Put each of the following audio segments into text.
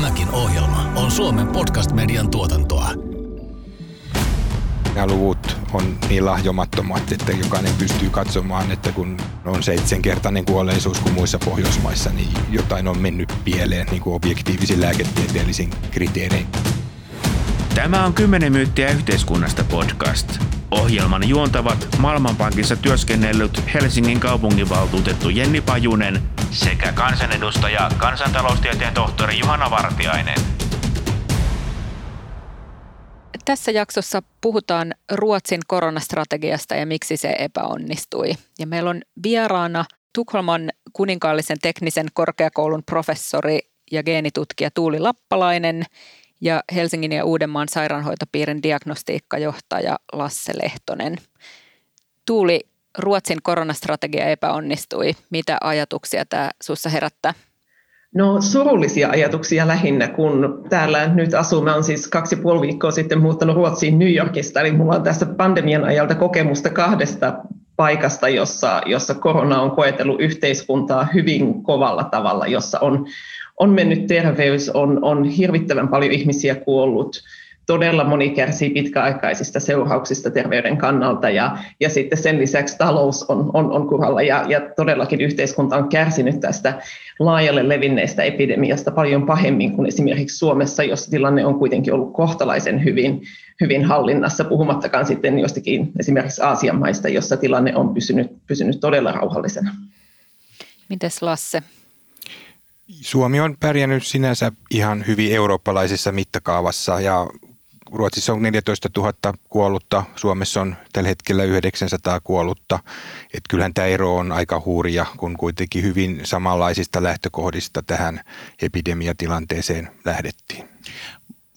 Tämäkin ohjelma on Suomen podcast-median tuotantoa. Nämä luvut on niin lahjomattomat, että jokainen pystyy katsomaan, että kun on seitsemänkertainen kuolleisuus kuin muissa Pohjoismaissa, niin jotain on mennyt pieleen niin kuin objektiivisin lääketieteellisin kriteerein. Tämä on 10 myyttiä yhteiskunnasta podcast. Ohjelman juontavat Maailmanpankissa työskennellyt Helsingin kaupunginvaltuutettu Jenni Pajunen sekä kansanedustaja kansantaloustieteen tohtori Juhana Vartiainen. Tässä jaksossa puhutaan Ruotsin koronastrategiasta ja miksi se epäonnistui. Ja meillä on vieraana Tukholman kuninkaallisen teknisen korkeakoulun professori ja geenitutkija Tuuli Lappalainen ja Helsingin ja Uudenmaan sairaanhoitopiirin diagnostiikkajohtaja Lasse Lehtonen. Tuuli, Ruotsin koronastrategia epäonnistui. Mitä ajatuksia tämä sinussa herättää? No surullisia ajatuksia lähinnä, kun täällä nyt asumme, on siis kaksi ja puoli viikkoa sitten muuttanut Ruotsiin New Yorkista, eli mulla on tässä pandemian ajalta kokemusta kahdesta paikasta, jossa, jossa korona on koetellut yhteiskuntaa hyvin kovalla tavalla, jossa on, on mennyt terveys, on, on hirvittävän paljon ihmisiä kuollut, todella moni kärsii pitkäaikaisista seurauksista terveyden kannalta ja, ja sitten sen lisäksi talous on, on, on kuralla ja, ja todellakin yhteiskunta on kärsinyt tästä laajalle levinneestä epidemiasta paljon pahemmin kuin esimerkiksi Suomessa, jossa tilanne on kuitenkin ollut kohtalaisen hyvin, hyvin hallinnassa, puhumattakaan sitten jostakin esimerkiksi Aasian maista, jossa tilanne on pysynyt, pysynyt todella rauhallisena. Mites Lasse? Suomi on pärjännyt sinänsä ihan hyvin eurooppalaisessa mittakaavassa ja Ruotsissa on 14 000 kuollutta, Suomessa on tällä hetkellä 900 kuollutta. Et kyllähän tämä ero on aika hurja, kun kuitenkin hyvin samanlaisista lähtökohdista tähän epidemiatilanteeseen lähdettiin.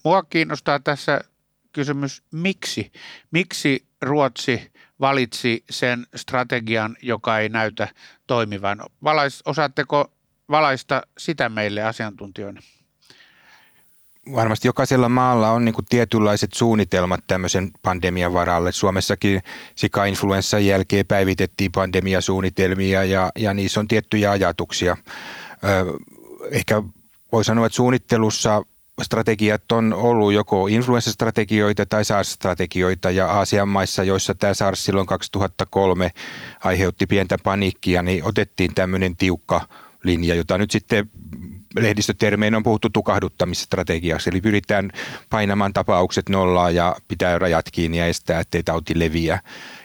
Mua kiinnostaa tässä kysymys, miksi? Miksi Ruotsi valitsi sen strategian, joka ei näytä toimivan? Valais, osaatteko valaista sitä meille asiantuntijoina? varmasti jokaisella maalla on niin tietynlaiset suunnitelmat tämmöisen pandemian varalle. Suomessakin sika-influenssan jälkeen päivitettiin pandemiasuunnitelmia ja, ja niissä on tiettyjä ajatuksia. Ehkä voi sanoa, että suunnittelussa strategiat on ollut joko influenssastrategioita tai SARS-strategioita ja Aasian maissa, joissa tämä SARS silloin 2003 aiheutti pientä paniikkia, niin otettiin tämmöinen tiukka linja, jota nyt sitten lehdistötermein on puhuttu tukahduttamisstrategiaksi, eli pyritään painamaan tapaukset nollaa ja pitää rajat kiinni ja estää, ettei tauti leviä.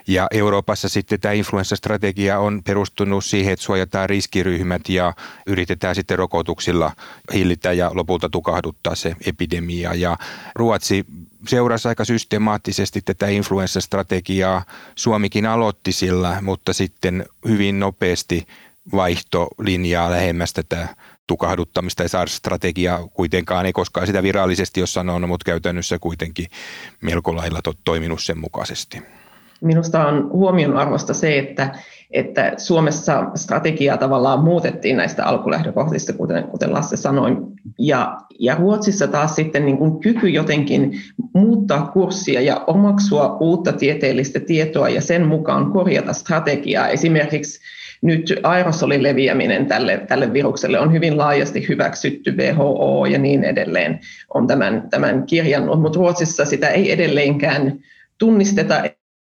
Ja Euroopassa sitten tämä influenssastrategia on perustunut siihen, että suojataan riskiryhmät ja yritetään sitten rokotuksilla hillitä ja lopulta tukahduttaa se epidemia. Ja Ruotsi seurasi aika systemaattisesti tätä influenssastrategiaa. Suomikin aloitti sillä, mutta sitten hyvin nopeasti vaihtolinjaa lähemmäs tätä tukahduttamista ja SARS-strategiaa kuitenkaan ei koskaan sitä virallisesti ole sanonut, mutta käytännössä kuitenkin melko lailla to, toiminut sen mukaisesti. Minusta on huomion arvosta se, että, että Suomessa strategiaa tavallaan muutettiin näistä alkulähdökohdista, kuten, kuten Lasse sanoi, ja, ja Ruotsissa taas sitten niin kuin kyky jotenkin muuttaa kurssia ja omaksua uutta tieteellistä tietoa ja sen mukaan korjata strategiaa. Esimerkiksi nyt aerosolin leviäminen tälle, tälle virukselle on hyvin laajasti hyväksytty, WHO ja niin edelleen on tämän, tämän kirjannut, mutta Ruotsissa sitä ei edelleenkään tunnisteta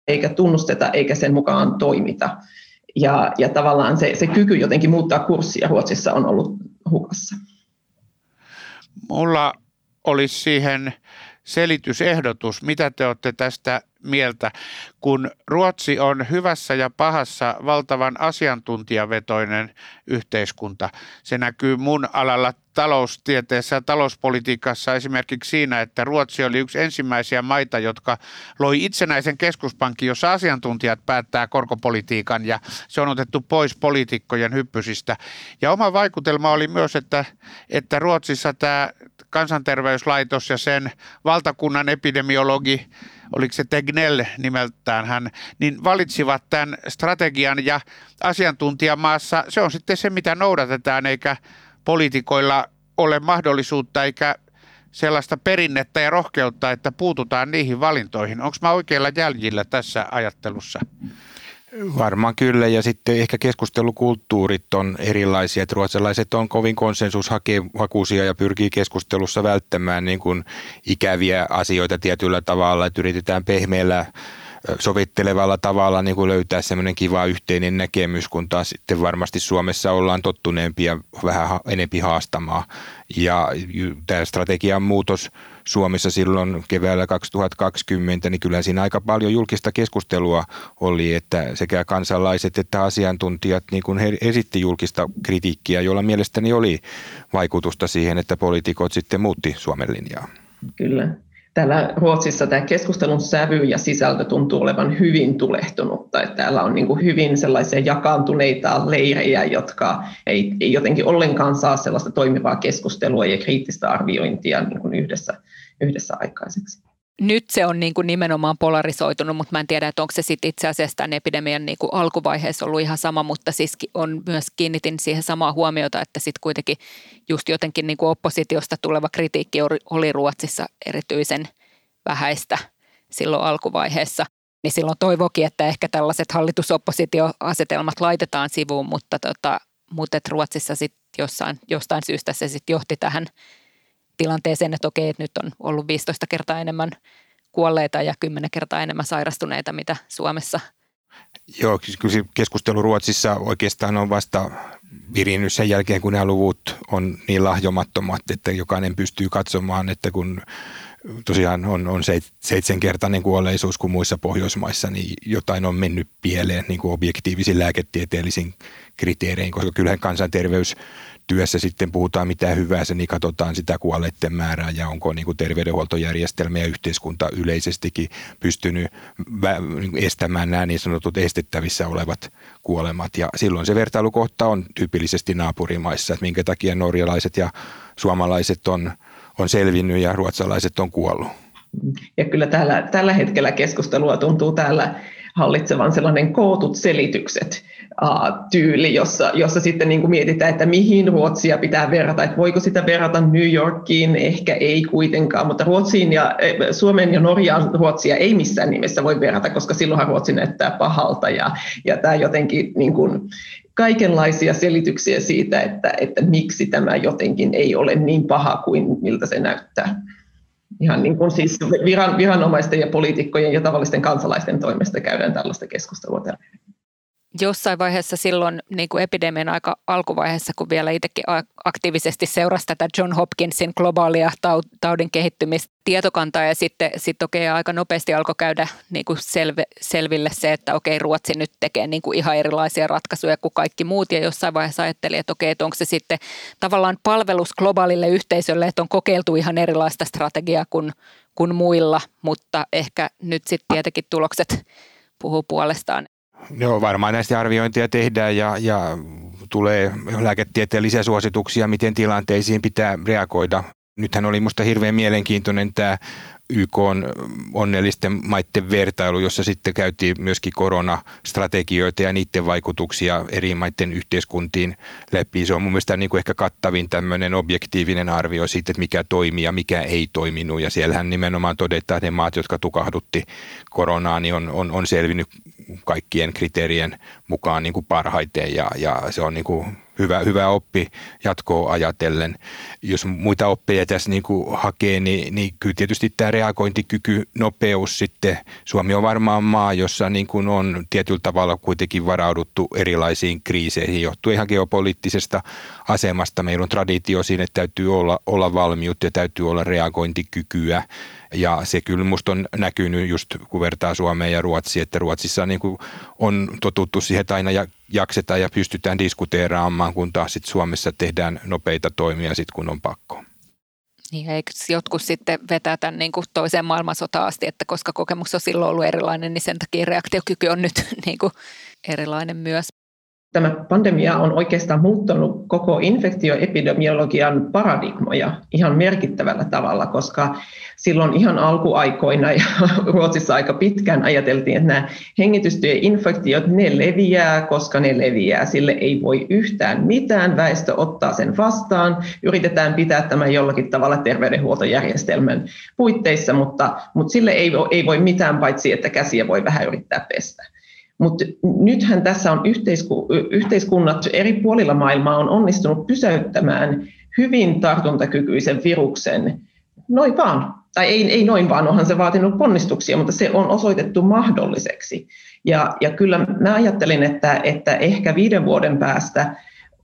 eikä tunnusteta eikä sen mukaan toimita. Ja, ja tavallaan se, se kyky jotenkin muuttaa kurssia Ruotsissa on ollut hukassa. Mulla olisi siihen selitysehdotus, mitä te olette tästä mieltä, kun Ruotsi on hyvässä ja pahassa valtavan asiantuntijavetoinen yhteiskunta. Se näkyy mun alalla taloustieteessä ja talouspolitiikassa esimerkiksi siinä, että Ruotsi oli yksi ensimmäisiä maita, jotka loi itsenäisen keskuspankin, jossa asiantuntijat päättää korkopolitiikan ja se on otettu pois poliitikkojen hyppysistä. Ja oma vaikutelma oli myös, että, että Ruotsissa tämä kansanterveyslaitos ja sen valtakunnan epidemiologi oliko se Tegnell nimeltään hän, niin valitsivat tämän strategian ja asiantuntijamaassa se on sitten se, mitä noudatetaan, eikä poliitikoilla ole mahdollisuutta eikä sellaista perinnettä ja rohkeutta, että puututaan niihin valintoihin. Onko mä oikeilla jäljillä tässä ajattelussa? Varmaan kyllä ja sitten ehkä keskustelukulttuurit on erilaisia, että ruotsalaiset on kovin konsensushakuisia ja pyrkii keskustelussa välttämään niin kuin ikäviä asioita tietyllä tavalla, että yritetään pehmeällä sovittelevalla tavalla niin kuin löytää semmoinen kiva yhteinen näkemys, kun taas sitten varmasti Suomessa ollaan tottuneempia vähän enempi haastamaan. Ja tämä strategian muutos Suomessa silloin keväällä 2020, niin kyllä siinä aika paljon julkista keskustelua oli, että sekä kansalaiset että asiantuntijat niin kuin he esitti julkista kritiikkiä, jolla mielestäni oli vaikutusta siihen, että poliitikot sitten muutti Suomen linjaa. Kyllä täällä Ruotsissa tämä keskustelun sävy ja sisältö tuntuu olevan hyvin tulehtunutta. Että täällä on niin hyvin sellaisia jakaantuneita leirejä, jotka ei, ei jotenkin ollenkaan saa sellaista toimivaa keskustelua ja kriittistä arviointia niin yhdessä, yhdessä aikaiseksi nyt se on niin kuin nimenomaan polarisoitunut, mutta mä en tiedä, että onko se sitten itse asiassa tämän epidemian niin kuin alkuvaiheessa ollut ihan sama, mutta siis on myös kiinnitin siihen samaa huomiota, että sitten kuitenkin just jotenkin niin kuin oppositiosta tuleva kritiikki oli Ruotsissa erityisen vähäistä silloin alkuvaiheessa. Niin silloin toivokin, että ehkä tällaiset hallitusoppositioasetelmat laitetaan sivuun, mutta, tota, mutta Ruotsissa sitten jossain, jostain syystä se sitten johti tähän – tilanteeseen, että okei, että nyt on ollut 15 kertaa enemmän kuolleita ja 10 kertaa enemmän sairastuneita, mitä Suomessa. Joo, kyllä keskustelu Ruotsissa oikeastaan on vasta virinnyt sen jälkeen, kun nämä luvut on niin lahjomattomat, että jokainen pystyy katsomaan, että kun tosiaan on, on seitsemänkertainen kuolleisuus kuin muissa Pohjoismaissa, niin jotain on mennyt pieleen niin kuin objektiivisin lääketieteellisin kriteerein, koska kyllähän kansanterveys työssä sitten puhutaan mitä hyvää niin katsotaan sitä kuolleiden määrää ja onko niin kuin terveydenhuoltojärjestelmä ja yhteiskunta yleisestikin pystynyt estämään nämä niin sanotut estettävissä olevat kuolemat. Ja silloin se vertailukohta on tyypillisesti naapurimaissa, että minkä takia norjalaiset ja suomalaiset on, on selvinnyt ja ruotsalaiset on kuollut. Ja kyllä tällä, tällä hetkellä keskustelua tuntuu täällä hallitsevan sellainen kootut selitykset tyyli, jossa, jossa sitten niin kuin mietitään, että mihin Ruotsia pitää verrata, että voiko sitä verrata New Yorkiin, ehkä ei kuitenkaan, mutta Ruotsiin ja, e, Suomen ja Norjaan Ruotsia ei missään nimessä voi verrata, koska silloinhan Ruotsi näyttää pahalta. Ja, ja tämä jotenkin niin kuin, kaikenlaisia selityksiä siitä, että, että miksi tämä jotenkin ei ole niin paha kuin miltä se näyttää. Ihan niin kuin siis viran, viranomaisten ja poliitikkojen ja tavallisten kansalaisten toimesta käydään tällaista keskustelua tällä jossain vaiheessa silloin niin kuin epidemian aika alkuvaiheessa, kun vielä itsekin aktiivisesti seurasi tätä John Hopkinsin globaalia taudin kehittymistä tietokantaa ja sitten sit okei aika nopeasti alkoi käydä niin kuin selve, selville se, että okei Ruotsi nyt tekee niin kuin ihan erilaisia ratkaisuja kuin kaikki muut ja jossain vaiheessa ajatteli, että okei, että onko se sitten tavallaan palvelus globaalille yhteisölle, että on kokeiltu ihan erilaista strategiaa kuin, kuin muilla, mutta ehkä nyt sitten tietenkin tulokset puhuu puolestaan. Joo, varmaan näistä arviointia tehdään ja, ja tulee lääketieteellisiä suosituksia, miten tilanteisiin pitää reagoida. Nythän oli minusta hirveän mielenkiintoinen tämä YK on onnellisten maiden vertailu, jossa sitten käytiin myöskin koronastrategioita ja niiden vaikutuksia eri maiden yhteiskuntiin läpi. Se on mun mielestä niin kuin ehkä kattavin tämmöinen objektiivinen arvio siitä, että mikä toimii ja mikä ei toiminut. Ja siellähän nimenomaan todetaan, että ne maat, jotka tukahdutti koronaa, niin on, on, on selvinnyt kaikkien kriteerien mukaan niin kuin parhaiten ja, ja se on niin kuin hyvä, hyvä oppi jatkoa ajatellen. Jos muita oppeja tässä niin kuin hakee, niin, niin kyllä tietysti tämä reagointikyky, nopeus sitten. Suomi on varmaan maa, jossa niin kuin on tietyllä tavalla kuitenkin varauduttu erilaisiin kriiseihin johtuen ihan geopoliittisesta asemasta. Meillä on traditio siinä, että täytyy olla, olla valmiutta ja täytyy olla reagointikykyä. Ja se kyllä musta on näkynyt just kun vertaa Suomeen ja Ruotsiin, että Ruotsissa niin kuin on totuttu siihen, että aina jaksetaan ja pystytään diskuteeraamaan, kun taas sit Suomessa tehdään nopeita toimia sit kun on pakko. Niin, eikö jotkut sitten vetää tämän niin kuin toiseen maailmansotaan asti, että koska kokemus on silloin ollut erilainen, niin sen takia reaktiokyky on nyt niin kuin erilainen myös tämä pandemia on oikeastaan muuttanut koko infektioepidemiologian paradigmoja ihan merkittävällä tavalla, koska silloin ihan alkuaikoina ja Ruotsissa aika pitkään ajateltiin, että nämä hengitystyöinfektiot, ne leviää, koska ne leviää. Sille ei voi yhtään mitään, väestö ottaa sen vastaan, yritetään pitää tämä jollakin tavalla terveydenhuoltojärjestelmän puitteissa, mutta, mutta sille ei, ei voi mitään paitsi, että käsiä voi vähän yrittää pestä. Mutta nythän tässä on yhteiskunnat eri puolilla maailmaa on onnistunut pysäyttämään hyvin tartuntakykyisen viruksen noin vaan. Tai ei, ei noin vaan, onhan se vaatinut ponnistuksia, mutta se on osoitettu mahdolliseksi. Ja, ja kyllä mä ajattelin, että, että ehkä viiden vuoden päästä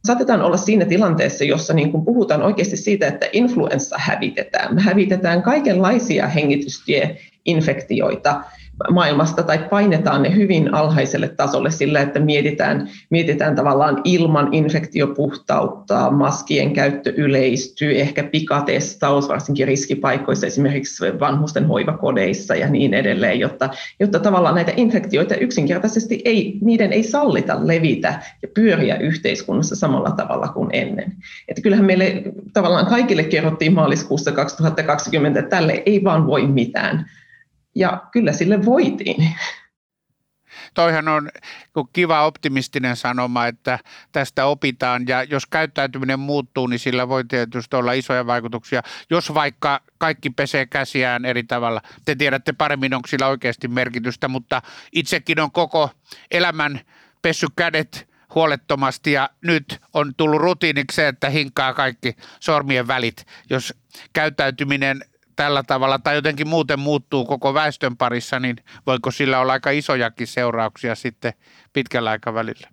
saatetaan olla siinä tilanteessa, jossa niin kuin puhutaan oikeasti siitä, että influenssa hävitetään. Me hävitetään kaikenlaisia hengitystieinfektioita, maailmasta tai painetaan ne hyvin alhaiselle tasolle sillä, että mietitään, mietitään tavallaan ilman infektiopuhtautta, maskien käyttö yleistyy, ehkä pikatestaus varsinkin riskipaikoissa, esimerkiksi vanhusten hoivakodeissa ja niin edelleen, jotta, jotta tavallaan näitä infektioita yksinkertaisesti ei, niiden ei sallita levitä ja pyöriä yhteiskunnassa samalla tavalla kuin ennen. Että kyllähän meille tavallaan kaikille kerrottiin maaliskuussa 2020, että tälle ei vaan voi mitään ja kyllä sille voitiin. Toihan on kiva optimistinen sanoma, että tästä opitaan ja jos käyttäytyminen muuttuu, niin sillä voi tietysti olla isoja vaikutuksia. Jos vaikka kaikki pesee käsiään eri tavalla, te tiedätte paremmin, onko sillä oikeasti merkitystä, mutta itsekin on koko elämän pessy kädet huolettomasti ja nyt on tullut rutiiniksi se, että hinkkaa kaikki sormien välit. Jos käyttäytyminen tällä tavalla tai jotenkin muuten muuttuu koko väestön parissa, niin voiko sillä olla aika isojakin seurauksia sitten pitkällä aikavälillä?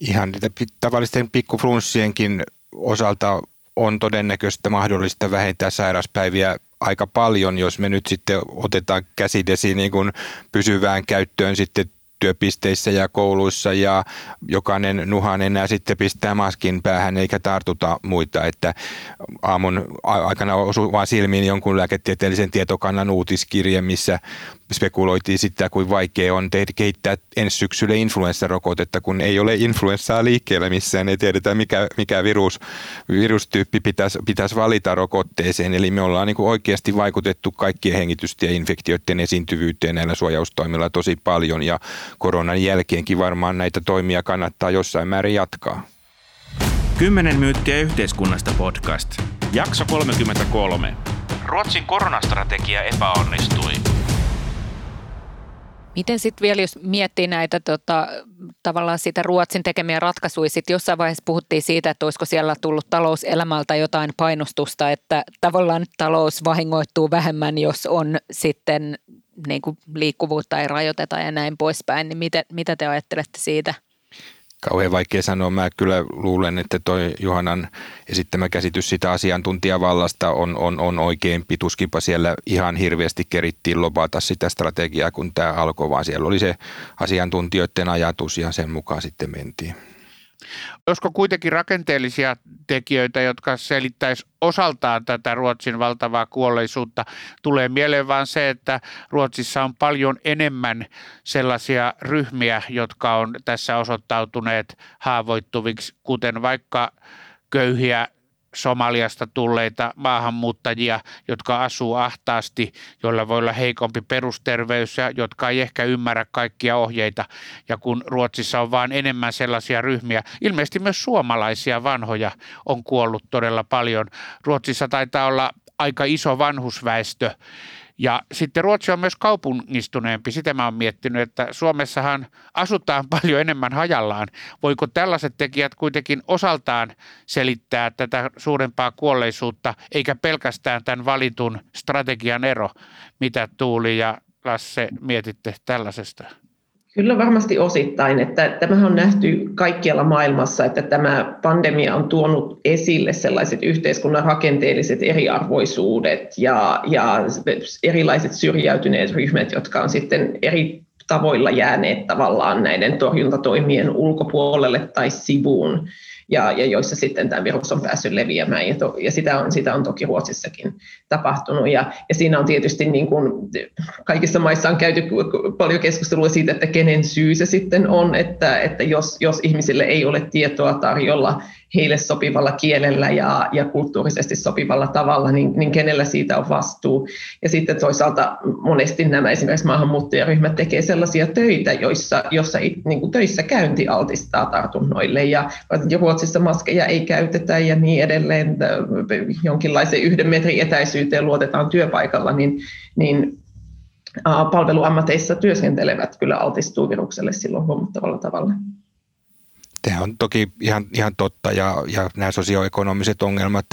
Ihan niitä tavallisten pikkuflunssienkin osalta on todennäköistä mahdollista vähentää sairaspäiviä aika paljon, jos me nyt sitten otetaan käsidesi niin kuin pysyvään käyttöön sitten työpisteissä ja kouluissa ja jokainen nuhan enää sitten pistää maskin päähän eikä tartuta muita, että aamun aikana osui vaan silmiin jonkun lääketieteellisen tietokannan uutiskirje, missä spekuloitiin sitä, kuin vaikea on tehdä, kehittää ensi syksylle influenssarokotetta, kun ei ole influenssaa liikkeellä missään, ei tiedetä mikä, mikä virus, virustyyppi pitäisi, pitäisi valita rokotteeseen. Eli me ollaan niin kuin oikeasti vaikutettu kaikkien hengitystieinfektioiden esiintyvyyteen näillä suojaustoimilla tosi paljon ja koronan jälkeenkin varmaan näitä toimia kannattaa jossain määrin jatkaa. 10 myyttiä yhteiskunnasta podcast. Jakso 33. Ruotsin koronastrategia epäonnistui. Miten sitten vielä, jos miettii näitä tota, tavallaan sitä Ruotsin tekemiä ratkaisuja, sitten jossain vaiheessa puhuttiin siitä, että olisiko siellä tullut talouselämältä jotain painostusta, että tavallaan talous vahingoittuu vähemmän, jos on sitten niin kuin liikkuvuutta ei rajoiteta ja näin poispäin, niin mitä, mitä te ajattelette siitä – kauhean vaikea sanoa. Mä kyllä luulen, että toi Johanan esittämä käsitys sitä asiantuntijavallasta on, on, on oikein pituskinpa siellä ihan hirveästi kerittiin lobata sitä strategiaa, kun tämä alkoi, vaan siellä oli se asiantuntijoiden ajatus ja sen mukaan sitten mentiin. Olisiko kuitenkin rakenteellisia tekijöitä, jotka selittäisi osaltaan tätä Ruotsin valtavaa kuolleisuutta? Tulee mieleen vain se, että Ruotsissa on paljon enemmän sellaisia ryhmiä, jotka on tässä osoittautuneet haavoittuviksi, kuten vaikka köyhiä Somaliasta tulleita maahanmuuttajia, jotka asuu ahtaasti, joilla voi olla heikompi perusterveys ja jotka ei ehkä ymmärrä kaikkia ohjeita. Ja kun Ruotsissa on vain enemmän sellaisia ryhmiä, ilmeisesti myös suomalaisia vanhoja on kuollut todella paljon. Ruotsissa taitaa olla aika iso vanhusväestö ja sitten Ruotsi on myös kaupungistuneempi. Sitä mä oon miettinyt, että Suomessahan asutaan paljon enemmän hajallaan. Voiko tällaiset tekijät kuitenkin osaltaan selittää tätä suurempaa kuolleisuutta, eikä pelkästään tämän valitun strategian ero, mitä Tuuli ja Lasse mietitte tällaisesta? Kyllä varmasti osittain, että tämähän on nähty kaikkialla maailmassa, että tämä pandemia on tuonut esille sellaiset yhteiskunnan rakenteelliset eriarvoisuudet ja, ja erilaiset syrjäytyneet ryhmät, jotka on sitten eri tavoilla jääneet tavallaan näiden torjuntatoimien ulkopuolelle tai sivuun ja, ja joissa sitten tämä virus on päässyt leviämään, ja, to, ja sitä, on, sitä on toki Ruotsissakin tapahtunut. Ja, ja siinä on tietysti niin kuin, kaikissa maissa on käyty paljon keskustelua siitä, että kenen syy se sitten on, että, että jos, jos ihmisille ei ole tietoa tarjolla heille sopivalla kielellä ja, ja kulttuurisesti sopivalla tavalla, niin, niin kenellä siitä on vastuu. Ja sitten toisaalta monesti nämä esimerkiksi maahanmuuttajaryhmät tekee sellaisia töitä, joissa, joissa niin kuin töissä käynti altistaa tartunnoille. Ja Ruotsissa maskeja ei käytetä ja niin edelleen, jonkinlaiseen yhden metrin etäisyyteen luotetaan työpaikalla, niin, niin palveluammateissa työskentelevät kyllä altistuu virukselle silloin huomattavalla tavalla. Tämä on toki ihan, ihan totta ja, ja nämä sosioekonomiset ongelmat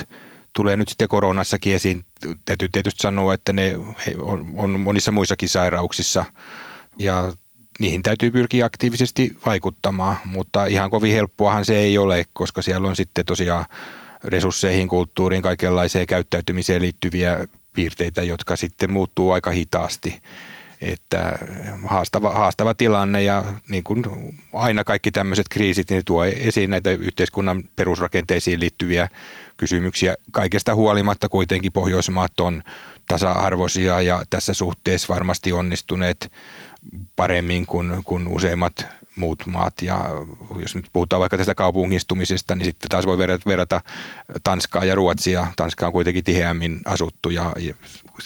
tulee nyt sitten koronassakin esiin. Täytyy tietysti sanoa, että ne on, on monissa muissakin sairauksissa ja niihin täytyy pyrkiä aktiivisesti vaikuttamaan, mutta ihan kovin helppoahan se ei ole, koska siellä on sitten tosiaan resursseihin, kulttuuriin, kaikenlaiseen käyttäytymiseen liittyviä piirteitä, jotka sitten muuttuu aika hitaasti. Että haastava, haastava tilanne ja niin kuin aina kaikki tämmöiset kriisit niin tuo esiin näitä yhteiskunnan perusrakenteisiin liittyviä kysymyksiä. Kaikesta huolimatta kuitenkin Pohjoismaat on tasa-arvoisia ja tässä suhteessa varmasti onnistuneet paremmin kuin, kuin useimmat muut maat. Ja jos nyt puhutaan vaikka tästä kaupungistumisesta, niin sitten taas voi verrata, Tanskaa ja Ruotsia. Tanska on kuitenkin tiheämmin asuttu ja,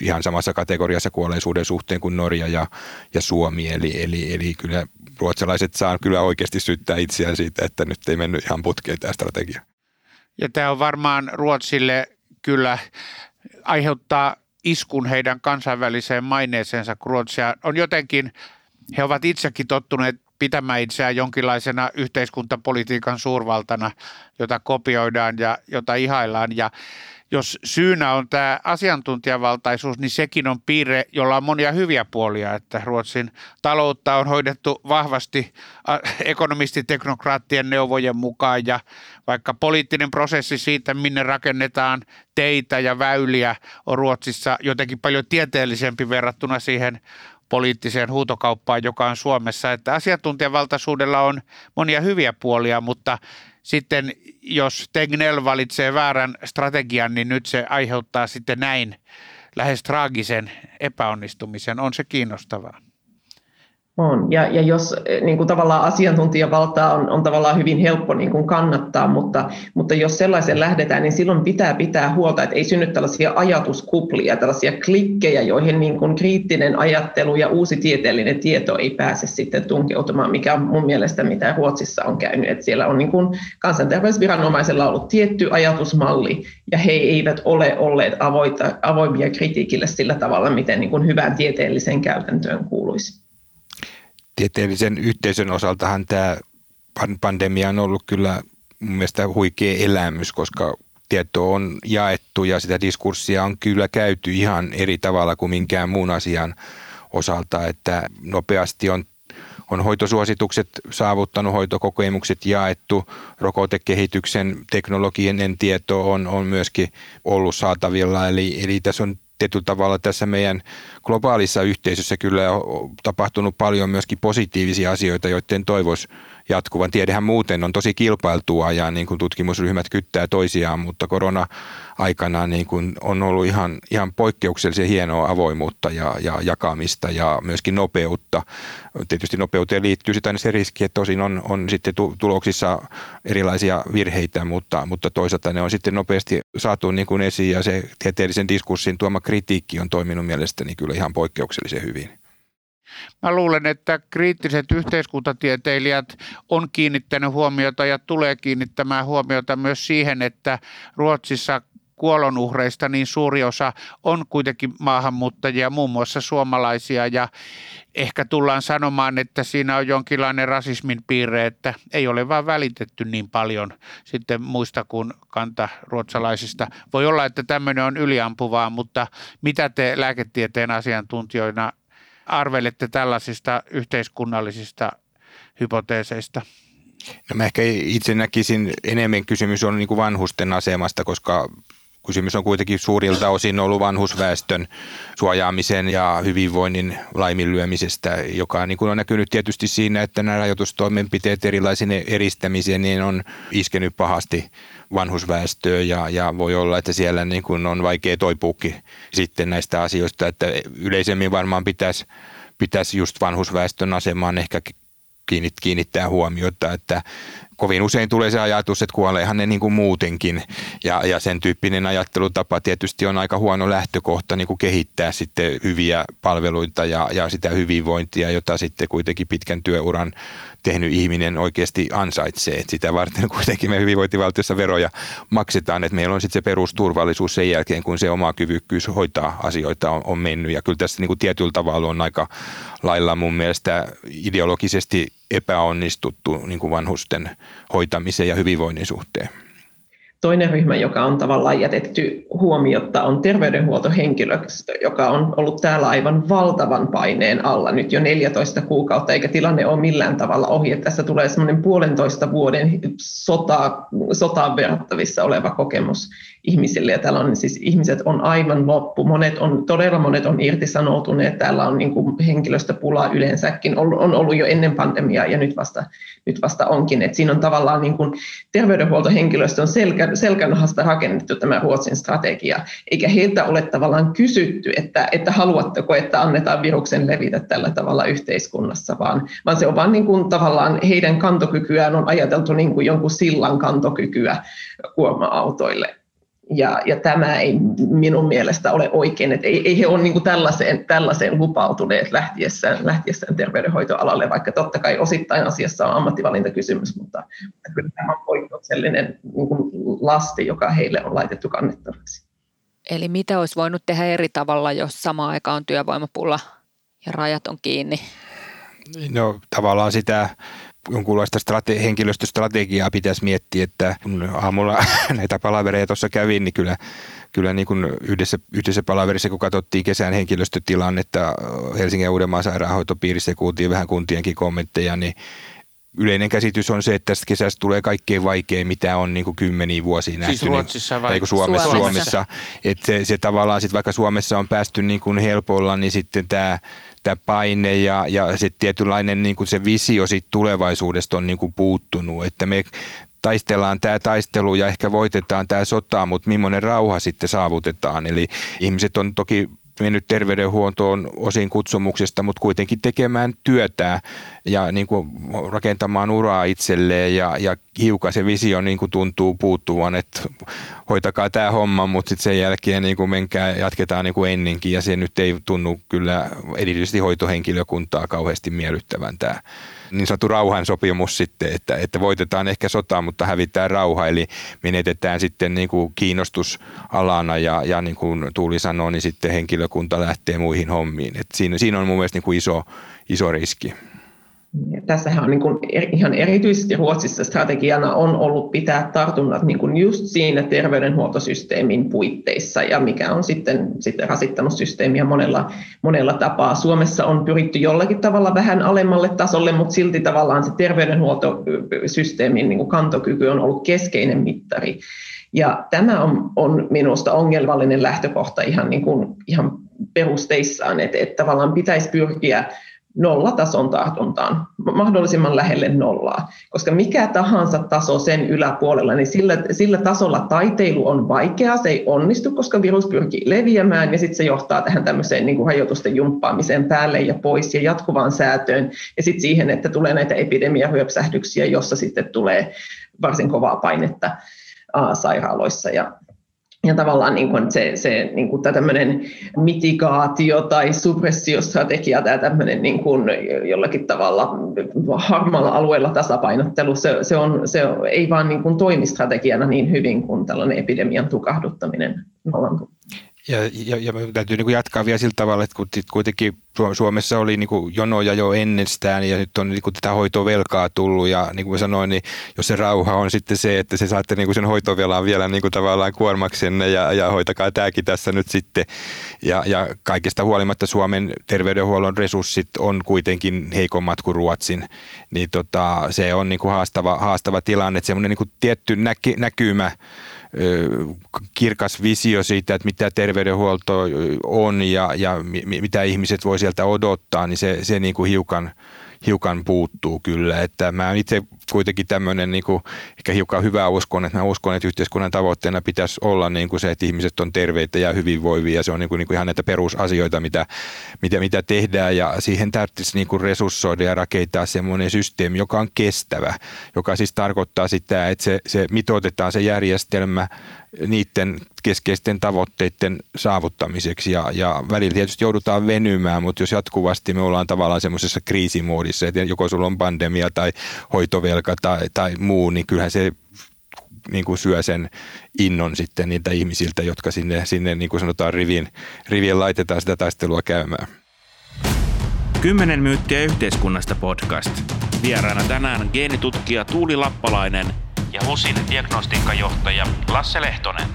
ihan samassa kategoriassa kuolleisuuden suhteen kuin Norja ja, ja Suomi. Eli, eli, eli kyllä ruotsalaiset saa kyllä oikeasti syyttää itseään siitä, että nyt ei mennyt ihan putkeen tämä strategia. Ja tämä on varmaan Ruotsille kyllä aiheuttaa iskun heidän kansainväliseen maineeseensa, kun Ruotsia on jotenkin, he ovat itsekin tottuneet pitämään itseään jonkinlaisena yhteiskuntapolitiikan suurvaltana, jota kopioidaan ja jota ihaillaan. Ja jos syynä on tämä asiantuntijavaltaisuus, niin sekin on piirre, jolla on monia hyviä puolia, että Ruotsin taloutta on hoidettu vahvasti ekonomistiteknokraattien neuvojen mukaan ja vaikka poliittinen prosessi siitä, minne rakennetaan teitä ja väyliä, on Ruotsissa jotenkin paljon tieteellisempi verrattuna siihen poliittiseen huutokauppaan, joka on Suomessa. Että asiantuntijavaltaisuudella on monia hyviä puolia, mutta sitten jos Tegnell valitsee väärän strategian, niin nyt se aiheuttaa sitten näin lähes traagisen epäonnistumisen. On se kiinnostavaa. On. Ja, ja jos eh, niin kuin tavallaan asiantuntijavaltaa on, on tavallaan hyvin helppo niin kuin kannattaa, mutta, mutta jos sellaisen lähdetään, niin silloin pitää pitää huolta, että ei synny tällaisia ajatuskuplia, tällaisia klikkejä, joihin niin kuin kriittinen ajattelu ja uusi tieteellinen tieto ei pääse sitten tunkeutumaan, mikä on mun mielestä mitä Ruotsissa on käynyt. Että siellä on niin kuin kansanterveysviranomaisella ollut tietty ajatusmalli, ja he eivät ole olleet avoita, avoimia kritiikille sillä tavalla, miten niin kuin hyvään tieteelliseen käytäntöön kuuluisi tieteellisen yhteisön osaltahan tämä pandemia on ollut kyllä mun mielestä huikea elämys, koska tieto on jaettu ja sitä diskurssia on kyllä käyty ihan eri tavalla kuin minkään muun asian osalta, että nopeasti on on hoitosuositukset saavuttanut, hoitokokemukset jaettu, rokotekehityksen teknologinen tieto on, on myöskin ollut saatavilla, eli, eli tässä on tietyllä tavalla tässä meidän globaalissa yhteisössä kyllä on tapahtunut paljon myöskin positiivisia asioita, joiden toivoisi jatkuvan. Tiedehän muuten on tosi kilpailtua ja niin kuin tutkimusryhmät kyttää toisiaan, mutta korona-aikana niin kuin on ollut ihan, ihan poikkeuksellisen hienoa avoimuutta ja, ja jakamista ja myöskin nopeutta. Tietysti nopeuteen liittyy sitä se riski, että tosin on, on sitten tuloksissa erilaisia virheitä, mutta, mutta toisaalta ne on sitten nopeasti saatu niin kuin esiin ja se tieteellisen diskurssin tuoma kritiikki on toiminut mielestäni kyllä ihan poikkeuksellisen hyvin. Mä luulen, että kriittiset yhteiskuntatieteilijät on kiinnittänyt huomiota ja tulee kiinnittämään huomiota myös siihen, että Ruotsissa kuolonuhreista niin suuri osa on kuitenkin maahanmuuttajia, muun muassa suomalaisia, ja ehkä tullaan sanomaan, että siinä on jonkinlainen rasismin piirre, että ei ole vaan välitetty niin paljon sitten muista kuin kanta ruotsalaisista. Voi olla, että tämmöinen on yliampuvaa, mutta mitä te lääketieteen asiantuntijoina arvelette tällaisista yhteiskunnallisista hypoteeseista? No mä ehkä itse näkisin enemmän kysymys on niin kuin vanhusten asemasta, koska kysymys on kuitenkin suurilta osin ollut vanhusväestön suojaamisen ja hyvinvoinnin laiminlyömisestä, joka niin kuin on näkynyt tietysti siinä, että nämä rajoitustoimenpiteet erilaisine eristämiseen niin on iskenyt pahasti vanhusväestöön ja, ja voi olla, että siellä niin kuin on vaikea toipuukin sitten näistä asioista, että yleisemmin varmaan pitäisi, pitäisi just vanhusväestön asemaan ehkä kiinnittää huomiota, että kovin usein tulee se ajatus, että kuoleehan ne niin kuin muutenkin. Ja, ja sen tyyppinen ajattelutapa tietysti on aika huono lähtökohta niin kuin kehittää sitten hyviä palveluita ja, ja sitä hyvinvointia, jota sitten kuitenkin pitkän työuran tehnyt ihminen oikeasti ansaitsee. Että sitä varten kuitenkin me hyvinvointivaltiossa veroja maksetaan, että meillä on sitten se perusturvallisuus sen jälkeen, kun se oma kyvykkyys hoitaa asioita on, on mennyt. Ja kyllä tässä niin kuin tietyllä tavalla on aika lailla mun mielestä ideologisesti epäonnistuttu niin kuin vanhusten hoitamisen ja hyvinvoinnin suhteen. Toinen ryhmä, joka on tavallaan jätetty huomiotta, on terveydenhuoltohenkilöstö, joka on ollut täällä aivan valtavan paineen alla nyt jo 14 kuukautta, eikä tilanne ole millään tavalla ohi. Että tässä tulee semmoinen puolentoista vuoden sota, sotaan verrattavissa oleva kokemus ihmisille. Ja täällä on siis ihmiset on aivan loppu. Monet on, todella monet on irtisanoutuneet. Täällä on niin kuin henkilöstöpula yleensäkin. On, ollut jo ennen pandemiaa ja nyt vasta, nyt vasta onkin. Et siinä on tavallaan niin kuin terveydenhuoltohenkilöstön selkä, selkänahasta rakennettu tämä Ruotsin strategia. Eikä heiltä ole tavallaan kysytty, että, että haluatteko, että annetaan viruksen levitä tällä tavalla yhteiskunnassa, vaan, vaan se on vaan niin kuin tavallaan heidän kantokykyään on ajateltu niin kuin jonkun sillan kantokykyä kuorma-autoille ja, ja tämä ei minun mielestä ole oikein, että ei, ei he ole niin kuin tällaiseen, tällaiseen lupautuneet lähtiessään, lähtiessään terveydenhoitoalalle, vaikka totta kai osittain asiassa on ammattivalintakysymys, mutta kyllä tämä on poikkeuksellinen niin lasti, joka heille on laitettu kannettavaksi. Eli mitä olisi voinut tehdä eri tavalla, jos sama aika on työvoimapula ja rajat on kiinni? No tavallaan sitä jonkunlaista strate- henkilöstöstrategiaa pitäisi miettiä, että kun aamulla näitä palavereja tuossa kävin, niin kyllä, kyllä niin kuin yhdessä, yhdessä palaverissa, kun katsottiin kesän henkilöstötilannetta Helsingin ja Uudenmaan sairaanhoitopiirissä ja kuultiin vähän kuntienkin kommentteja, niin yleinen käsitys on se, että tästä kesästä tulee kaikkein vaikein, mitä on niin kymmeniä vuosia siis nähty. Siis Ruotsissa vai? Niin, Suomessa. Suomessa. Suomessa. Että se, se tavallaan sitten vaikka Suomessa on päästy niin kuin helpolla, niin sitten tämä tämä paine ja, ja sitten tietynlainen niin kuin se visio sit tulevaisuudesta on niin kuin puuttunut, että me taistellaan tämä taistelu ja ehkä voitetaan tämä sota, mutta millainen rauha sitten saavutetaan. Eli ihmiset on toki mennyt terveydenhuoltoon osin kutsumuksesta, mutta kuitenkin tekemään työtä ja niin kuin rakentamaan uraa itselleen ja, ja hiukan se visio niin kuin tuntuu puuttuvan, että hoitakaa tämä homma, mutta sitten sen jälkeen niin kuin menkää, jatketaan niin kuin ennenkin. Ja se nyt ei tunnu kyllä erityisesti hoitohenkilökuntaa kauheasti miellyttävän tämä niin sanottu rauhansopimus sitten, että, että voitetaan ehkä sotaa, mutta hävitään rauha, eli menetetään sitten niin kuin kiinnostus alana ja, ja niin kuin Tuuli sanoi, niin sitten henkilökunta lähtee muihin hommiin. Et siinä, siinä on mun mielestä niin kuin iso, iso riski. Tässähän on niin kuin ihan erityisesti Ruotsissa strategiana on ollut pitää tartunnat niin kuin just siinä terveydenhuoltosysteemin puitteissa, ja mikä on sitten, sitten rasittanut systeemiä monella, monella tapaa. Suomessa on pyritty jollakin tavalla vähän alemmalle tasolle, mutta silti tavallaan se terveydenhuoltosysteemin niin kuin kantokyky on ollut keskeinen mittari. Ja tämä on, on minusta ongelmallinen lähtökohta ihan, niin kuin, ihan perusteissaan, että, että tavallaan pitäisi pyrkiä nollatason tartuntaan, mahdollisimman lähelle nollaa. Koska mikä tahansa taso sen yläpuolella, niin sillä, sillä tasolla taiteilu on vaikeaa, se ei onnistu, koska virus pyrkii leviämään, ja sitten se johtaa tähän tämmöiseen niin kuin hajotusten jumppaamiseen päälle ja pois ja jatkuvaan säätöön, ja sitten siihen, että tulee näitä epidemiahyöpsähdyksiä, jossa sitten tulee varsin kovaa painetta sairaaloissa ja ja tavallaan niin kuin se, se niin kuin tämmöinen mitigaatio tai suppressiostrategia tai tämmöinen niin kuin jollakin tavalla harmaalla alueella tasapainottelu, se, se, on, se ei vaan niin kuin toimi strategiana niin hyvin kuin tällainen epidemian tukahduttaminen. Ja, ja, ja täytyy niin kuin jatkaa vielä sillä tavalla, että kun kuitenkin Suomessa oli niin kuin jonoja jo ennestään ja nyt on niin kuin tätä hoitovelkaa tullut ja niin kuin sanoin, niin jos se rauha on sitten se, että se saatte niin kuin sen hoitovelan vielä niin kuin tavallaan kuormaksenne ja, ja hoitakaa tämäkin tässä nyt sitten. Ja, ja kaikesta huolimatta Suomen terveydenhuollon resurssit on kuitenkin heikommat kuin Ruotsin, niin tota, se on niin kuin haastava, haastava tilanne, että semmoinen niin kuin tietty näky, näkymä kirkas visio siitä, että mitä terveydenhuolto on ja, ja mitä ihmiset voi sieltä odottaa, niin se, se niin kuin hiukan, hiukan puuttuu kyllä. Että mä itse kuitenkin tämmöinen niin kuin, ehkä hiukan hyvä uskon, että mä uskon, että yhteiskunnan tavoitteena pitäisi olla niin kuin se, että ihmiset on terveitä ja hyvinvoivia. Ja se on niin kuin, niin kuin ihan näitä perusasioita, mitä, mitä, mitä tehdään. Ja siihen tarvitsisi niin kuin resurssoida ja rakentaa semmoinen systeemi, joka on kestävä, joka siis tarkoittaa sitä, että se, se mitoitetaan se järjestelmä niiden keskeisten tavoitteiden saavuttamiseksi. Ja, ja välillä tietysti joudutaan venymään, mutta jos jatkuvasti me ollaan tavallaan semmoisessa kriisimoodissa, että joko sulla on pandemia tai hoitovelka tai, tai muu, niin kyllähän se niin kuin syö sen innon sitten niiltä ihmisiltä, jotka sinne, sinne niin kuin sanotaan rivien, rivien laitetaan sitä taistelua käymään. Kymmenen myyttiä yhteiskunnasta podcast. Vieraana tänään geenitutkija Tuuli Lappalainen ja HUSin diagnostiikkajohtaja Lasse Lehtonen.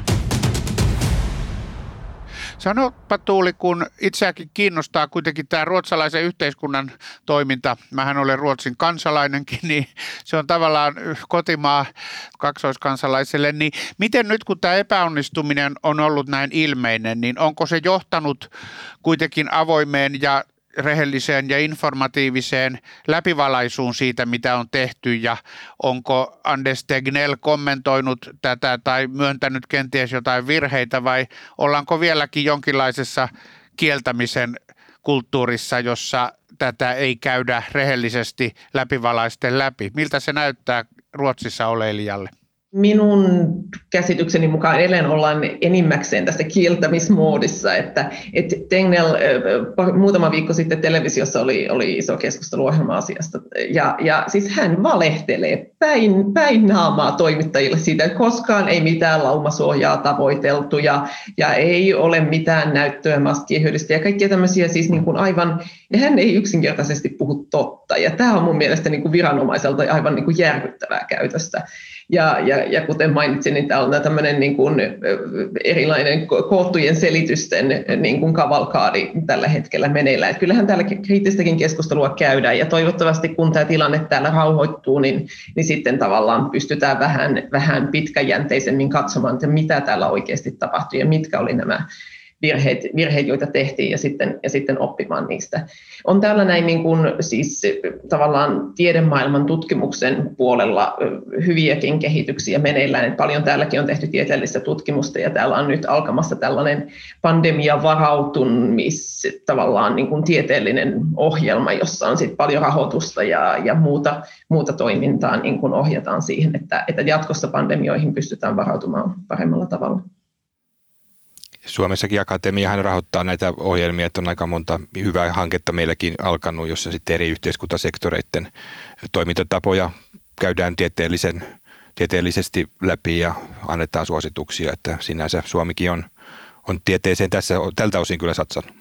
Sanopa Tuuli, kun itseäkin kiinnostaa kuitenkin tämä ruotsalaisen yhteiskunnan toiminta. Mähän olen Ruotsin kansalainenkin, niin se on tavallaan kotimaa kaksoiskansalaiselle. Niin miten nyt kun tämä epäonnistuminen on ollut näin ilmeinen, niin onko se johtanut kuitenkin avoimeen ja rehelliseen ja informatiiviseen läpivalaisuun siitä, mitä on tehty ja onko Anders Tegnell kommentoinut tätä tai myöntänyt kenties jotain virheitä vai ollaanko vieläkin jonkinlaisessa kieltämisen kulttuurissa, jossa tätä ei käydä rehellisesti läpivalaisten läpi. Miltä se näyttää Ruotsissa oleilijalle? Minun käsitykseni mukaan edelleen ollaan enimmäkseen tässä kieltämismoodissa, että, että Tegnell muutama viikko sitten televisiossa oli, oli iso keskustelu ohjelma-asiasta, ja, ja siis hän valehtelee päin, päin naamaa toimittajille siitä, että koskaan ei mitään laumasuojaa tavoiteltu, ja, ja ei ole mitään näyttöä maskien ja kaikkia tämmöisiä siis niin kuin aivan, ja hän ei yksinkertaisesti puhu totta, ja tämä on mun mielestä niin kuin viranomaiselta aivan niin kuin järkyttävää käytöstä. Ja, ja, ja kuten mainitsin, niin täällä on tämmöinen niin kuin erilainen koottujen selitysten niin kuin kavalkaadi tällä hetkellä meneillään. Että kyllähän täällä kriittistäkin keskustelua käydään ja toivottavasti kun tämä tilanne täällä rauhoittuu, niin, niin sitten tavallaan pystytään vähän, vähän pitkäjänteisemmin katsomaan, että mitä täällä oikeasti tapahtui ja mitkä oli nämä virheet, virheet joita tehtiin ja sitten, ja sitten oppimaan niistä. On täällä näin niin kuin, siis tavallaan tiedemaailman tutkimuksen puolella hyviäkin kehityksiä meneillään. Että paljon täälläkin on tehty tieteellistä tutkimusta ja täällä on nyt alkamassa tällainen pandemia varautumis tavallaan niin kuin tieteellinen ohjelma, jossa on sit paljon rahoitusta ja, ja muuta, muuta toimintaa niin kuin ohjataan siihen, että, että jatkossa pandemioihin pystytään varautumaan paremmalla tavalla. Suomessakin Akatemiahan rahoittaa näitä ohjelmia, että on aika monta hyvää hanketta meilläkin alkanut, jossa sitten eri yhteiskuntasektoreiden toimintatapoja käydään tieteellisen, tieteellisesti läpi ja annetaan suosituksia, että sinänsä Suomikin on, on tieteeseen tässä, tältä osin kyllä satsannut.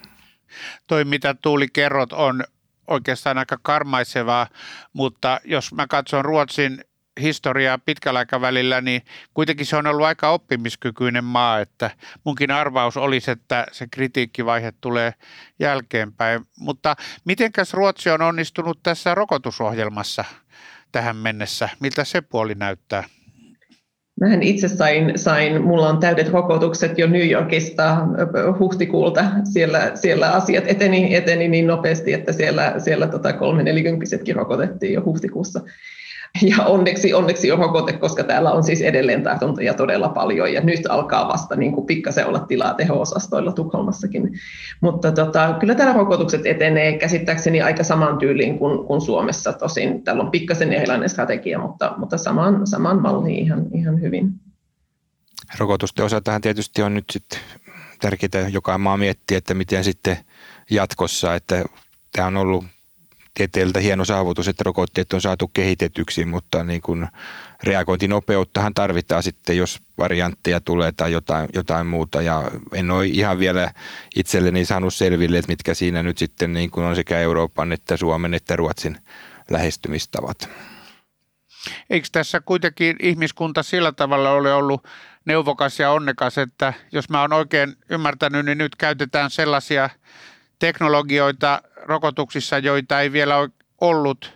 Toi mitä Tuuli kerrot on oikeastaan aika karmaisevaa, mutta jos mä katson Ruotsin historiaa pitkällä aikavälillä, niin kuitenkin se on ollut aika oppimiskykyinen maa, että munkin arvaus olisi, että se kritiikkivaihe tulee jälkeenpäin. Mutta mitenkäs Ruotsi on onnistunut tässä rokotusohjelmassa tähän mennessä? Miltä se puoli näyttää? Mähän itse sain, sain, mulla on täydet rokotukset jo New Yorkista huhtikuulta. Siellä, siellä asiat eteni, eteni niin nopeasti, että siellä, siellä tota kolme nelikymppisetkin rokotettiin jo huhtikuussa. Ja onneksi, onneksi on rokote, koska täällä on siis edelleen tartuntoja todella paljon ja nyt alkaa vasta niin kuin pikkasen olla tilaa teho-osastoilla Tukholmassakin. Mutta tota, kyllä täällä rokotukset etenee käsittääkseni aika saman tyyliin kuin, kuin Suomessa. Tosin täällä on pikkasen erilainen strategia, mutta, mutta saman, saman malliin ihan, ihan hyvin. Rokotusten osaltahan tietysti on nyt sitten tärkeää joka maa miettiä, että miten sitten jatkossa, että tämä on ollut tieteeltä hieno saavutus, että rokotteet on saatu kehitetyksi, mutta niin kuin reagointinopeuttahan tarvitaan sitten, jos variantteja tulee tai jotain, jotain muuta. Ja en ole ihan vielä itselleni saanut selville, että mitkä siinä nyt sitten niin kuin on sekä Euroopan että Suomen että Ruotsin lähestymistavat. Eikö tässä kuitenkin ihmiskunta sillä tavalla ole ollut neuvokas ja onnekas, että jos mä oon oikein ymmärtänyt, niin nyt käytetään sellaisia teknologioita rokotuksissa, joita ei vielä ollut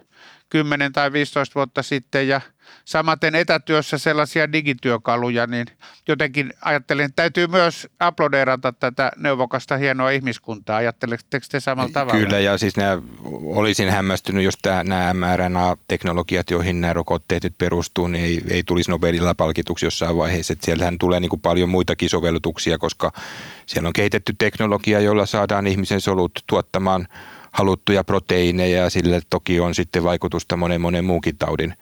10 tai 15 vuotta sitten ja samaten etätyössä sellaisia digityökaluja, niin jotenkin ajattelin, että täytyy myös aplodeerata tätä neuvokasta hienoa ihmiskuntaa. Ajatteletteko te samalla tavalla? Kyllä, ja siis nämä, olisin hämmästynyt, jos tämä, nämä mRNA-teknologiat, joihin nämä rokotteet nyt perustuu, niin ei, ei tulisi Nobelilla palkituksi jossain vaiheessa. Että siellähän tulee niin kuin paljon muitakin sovellutuksia, koska siellä on kehitetty teknologia, jolla saadaan ihmisen solut tuottamaan haluttuja proteiineja ja sille toki on sitten vaikutusta monen monen muunkin taudin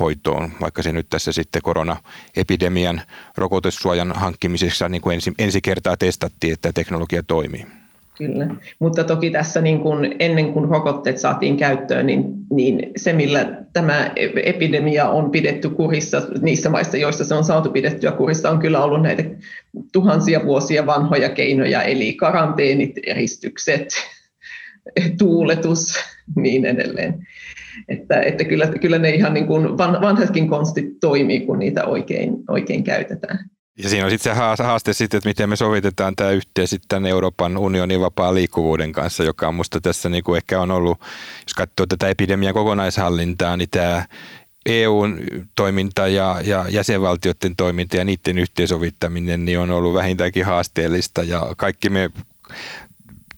hoitoon, vaikka se nyt tässä sitten koronaepidemian rokotesuojan hankkimisessa niin kuin ensi, ensi kertaa testattiin, että teknologia toimii. Kyllä, mutta toki tässä niin kuin ennen kuin rokotteet saatiin käyttöön, niin, niin se millä tämä epidemia on pidetty kurissa niissä maissa, joissa se on saatu pidettyä kurissa, on kyllä ollut näitä tuhansia vuosia vanhoja keinoja, eli karanteenit, eristykset, tuuletus, niin edelleen. Että, että kyllä, kyllä ne ihan niin kuin vanhatkin konstit toimii, kun niitä oikein, oikein käytetään. Ja siinä on sitten se haaste sitten, että miten me sovitetaan tämä yhteen sitten Euroopan unionin vapaa liikkuvuuden kanssa, joka on musta tässä niin kuin ehkä on ollut, jos katsoo tätä epidemian kokonaishallintaa, niin tämä EUn toiminta ja, ja jäsenvaltioiden toiminta ja niiden yhteensovittaminen niin on ollut vähintäänkin haasteellista ja kaikki me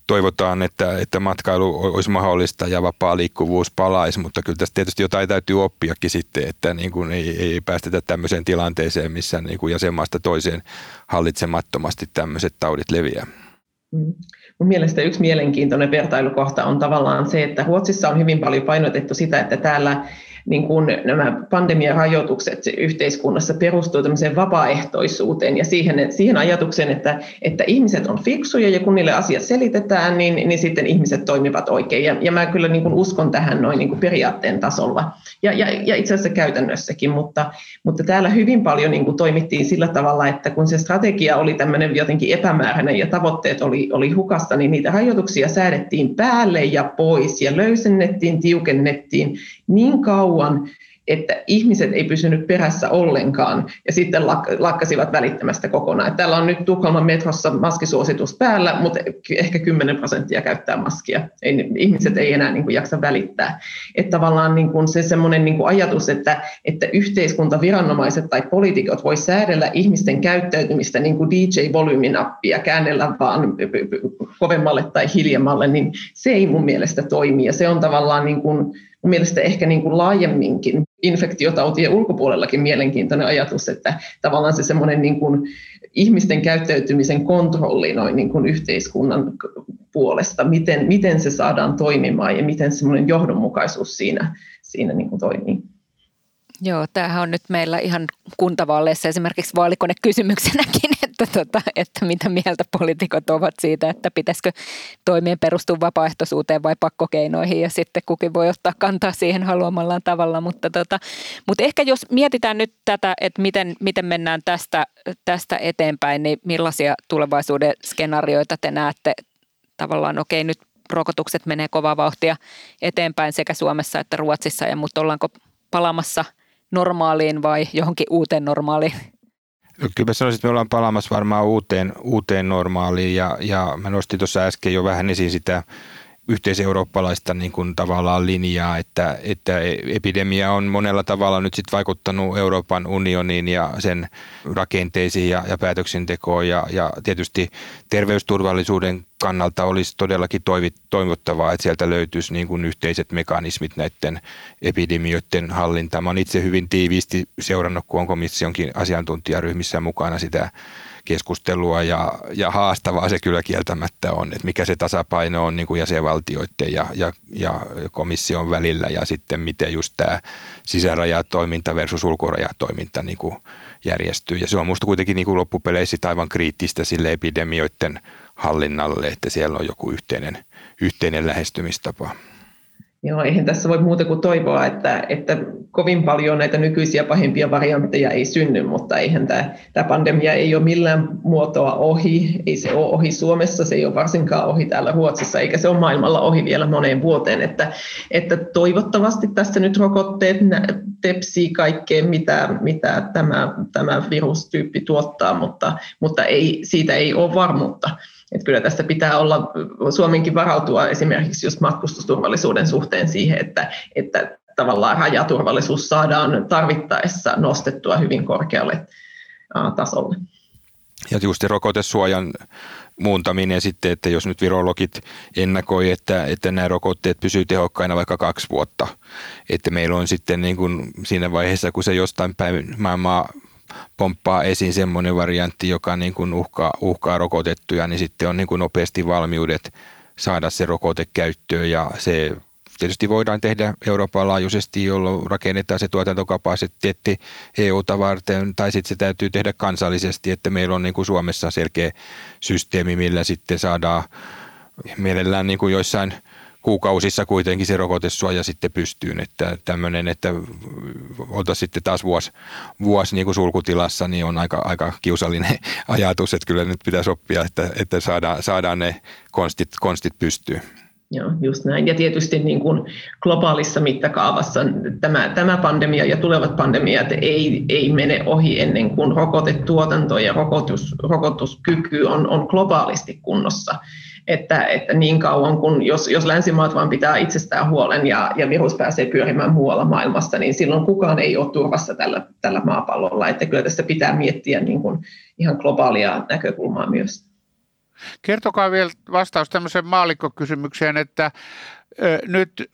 toivotaan, että, että matkailu olisi mahdollista ja vapaa liikkuvuus palaisi, mutta kyllä tästä tietysti jotain täytyy oppiakin sitten, että niin kuin ei, ei päästetä tämmöiseen tilanteeseen, missä niin kuin jäsenmaasta toiseen hallitsemattomasti tämmöiset taudit leviää. Mm. Mun mielestä yksi mielenkiintoinen vertailukohta on tavallaan se, että Ruotsissa on hyvin paljon painotettu sitä, että täällä niin kuin nämä pandemiarajoitukset yhteiskunnassa perustuu tämmöiseen vapaaehtoisuuteen ja siihen, siihen ajatukseen, että, että ihmiset on fiksuja ja kun niille asiat selitetään, niin, niin sitten ihmiset toimivat oikein. Ja, ja mä kyllä niin kuin uskon tähän noin niin kuin periaatteen tasolla ja, ja, ja itse asiassa käytännössäkin, mutta, mutta täällä hyvin paljon niin kuin toimittiin sillä tavalla, että kun se strategia oli tämmöinen jotenkin epämääräinen ja tavoitteet oli, oli hukasta, niin niitä rajoituksia säädettiin päälle ja pois ja löysennettiin, tiukennettiin niin kauan, että ihmiset ei pysynyt perässä ollenkaan ja sitten lakkasivat välittämästä kokonaan. Täällä on nyt Tukholman metrossa maskisuositus päällä, mutta ehkä 10 prosenttia käyttää maskia. Ei, ihmiset ei enää niin kuin, jaksa välittää. Että tavallaan niin kuin se semmoinen niin ajatus, että, että yhteiskunta, viranomaiset tai poliitikot voi säädellä ihmisten käyttäytymistä niin kuin DJ-volyyminappia, käännellä vaan kovemmalle tai hiljemmalle, niin se ei mun mielestä toimi. Ja se on tavallaan niin kuin, mun mielestä ehkä niin kuin laajemminkin infektiotautien ulkopuolellakin mielenkiintoinen ajatus, että tavallaan se semmoinen niin kuin ihmisten käyttäytymisen kontrolli noin niin kuin yhteiskunnan puolesta, miten, miten se saadaan toimimaan ja miten semmoinen johdonmukaisuus siinä, siinä niin kuin toimii. Joo, tämähän on nyt meillä ihan kuntavaaleissa esimerkiksi vaalikonekysymyksenäkin, että, tota, että mitä mieltä poliitikot ovat siitä, että pitäisikö toimien perustua vapaaehtoisuuteen vai pakkokeinoihin ja sitten kukin voi ottaa kantaa siihen haluamallaan tavalla. Mutta, tota, mutta ehkä jos mietitään nyt tätä, että miten, miten mennään tästä, tästä eteenpäin, niin millaisia tulevaisuuden skenaarioita te näette tavallaan, okei nyt rokotukset menee kovaa vauhtia eteenpäin sekä Suomessa että Ruotsissa, ja, mutta ollaanko palaamassa – normaaliin vai johonkin uuteen normaaliin? Kyllä mä sanoisin, että me ollaan palaamassa varmaan uuteen, uuteen normaaliin ja, ja mä nostin tuossa äsken jo vähän esiin sitä yhteiseurooppalaista niin kuin tavallaan linjaa, että, että epidemia on monella tavalla nyt sit vaikuttanut Euroopan unioniin ja sen rakenteisiin ja, ja päätöksentekoon ja, ja tietysti terveysturvallisuuden kannalta olisi todellakin toivottavaa, että sieltä löytyisi niin kuin yhteiset mekanismit näiden epidemioiden hallintaan. Olen itse hyvin tiiviisti seurannut, kun on komissionkin asiantuntijaryhmissä mukana sitä keskustelua ja, ja haastavaa se kyllä kieltämättä on, että mikä se tasapaino on niin kuin jäsenvaltioiden ja, ja, ja komission välillä ja sitten miten just tämä sisärajatoiminta versus ulkorajatoiminta niin kuin järjestyy. Ja se on minusta kuitenkin niin kuin loppupeleissä aivan kriittistä sille epidemioiden hallinnalle, että siellä on joku yhteinen, yhteinen lähestymistapa. Joo, eihän tässä voi muuta kuin toivoa, että, että kovin paljon näitä nykyisiä pahimpia variantteja ei synny, mutta eihän tämä, tämä pandemia ei ole millään muotoa ohi. Ei se ole ohi Suomessa, se ei ole varsinkaan ohi täällä Ruotsissa, eikä se ole maailmalla ohi vielä moneen vuoteen. Että, että toivottavasti tässä nyt rokotteet tepsii kaikkeen, mitä, mitä tämä, tämä virustyyppi tuottaa, mutta, mutta ei, siitä ei ole varmuutta. Että kyllä tästä pitää olla Suomenkin varautua esimerkiksi just matkustusturvallisuuden suhteen siihen, että, että tavallaan rajaturvallisuus saadaan tarvittaessa nostettua hyvin korkealle tasolle. Ja just rokotesuojan muuntaminen sitten, että jos nyt virologit ennakoi, että, että nämä rokotteet pysyy tehokkaina vaikka kaksi vuotta, että meillä on sitten niin kuin siinä vaiheessa, kun se jostain päin maailmaa pomppaa esiin semmoinen variantti, joka niin kuin uhkaa, uhkaa rokotettuja, niin sitten on niin kuin nopeasti valmiudet saada se rokote käyttöön. Ja se tietysti voidaan tehdä Euroopan laajuisesti, jolloin rakennetaan se tuotantokapasiteetti EU-ta varten, tai sitten se täytyy tehdä kansallisesti, että meillä on niin kuin Suomessa selkeä systeemi, millä sitten saadaan mielellään niin kuin joissain kuukausissa kuitenkin se rokotesuoja sitten pystyyn, että tämmöinen, että oltaisiin sitten taas vuosi, vuosi niin kuin sulkutilassa, niin on aika, aika kiusallinen ajatus, että kyllä nyt pitäisi oppia, että, että saadaan, saadaan ne konstit, konstit pystyyn. Joo, just näin. Ja tietysti niin kuin globaalissa mittakaavassa tämä, tämä pandemia ja tulevat pandemiat ei, ei mene ohi ennen kuin rokotetuotanto ja rokotus, rokotuskyky on, on globaalisti kunnossa. Että, että niin kauan kun, jos, jos länsimaat vaan pitää itsestään huolen ja, ja virus pääsee pyörimään muualla maailmassa, niin silloin kukaan ei ole turvassa tällä, tällä maapallolla. Että kyllä tässä pitää miettiä niin kuin ihan globaalia näkökulmaa myös. Kertokaa vielä vastaus tämmöiseen maalikkokysymykseen, että nyt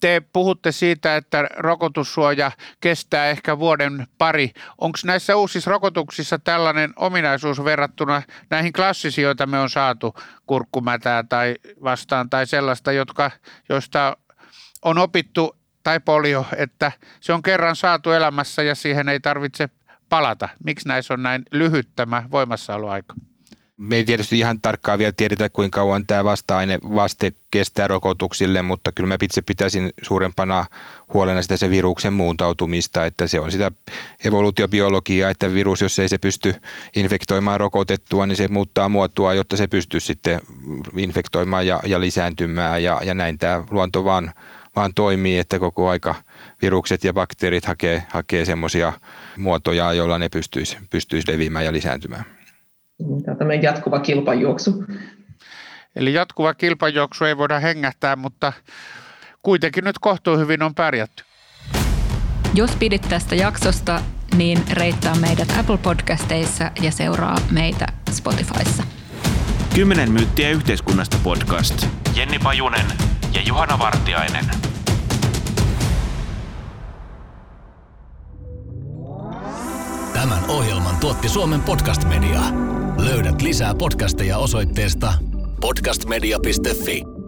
te puhutte siitä, että rokotussuoja kestää ehkä vuoden pari. Onko näissä uusissa rokotuksissa tällainen ominaisuus verrattuna näihin klassisiin, joita me on saatu, kurkkumätää tai vastaan, tai sellaista, jotka, joista on opittu, tai polio, että se on kerran saatu elämässä ja siihen ei tarvitse palata. Miksi näissä on näin lyhyt tämä voimassaoloaika? Me ei tietysti ihan tarkkaan vielä tiedetä, kuinka kauan tämä vasta-aine vaste kestää rokotuksille, mutta kyllä mä itse pitäisin suurempana huolena sitä se viruksen muuntautumista, että se on sitä evoluutiobiologiaa, että virus, jos ei se pysty infektoimaan rokotettua, niin se muuttaa muotoa, jotta se pystyy sitten infektoimaan ja, ja lisääntymään ja, ja näin tämä luonto vaan, vaan toimii, että koko aika virukset ja bakteerit hakee, hakee semmoisia muotoja, joilla ne pystyisi, pystyisi leviämään ja lisääntymään. Tämä tämmöinen jatkuva kilpajuoksu. Eli jatkuva kilpajuoksu ei voida hengähtää, mutta kuitenkin nyt kohtuu hyvin on pärjätty. Jos pidit tästä jaksosta, niin reittaa meidät Apple Podcasteissa ja seuraa meitä Spotifyssa. Kymmenen myyttiä yhteiskunnasta podcast. Jenni Pajunen ja Juhana Vartiainen. Tämän ohjelman tuotti Suomen Podcast Media. Löydät lisää podcasteja osoitteesta podcastmedia.fi.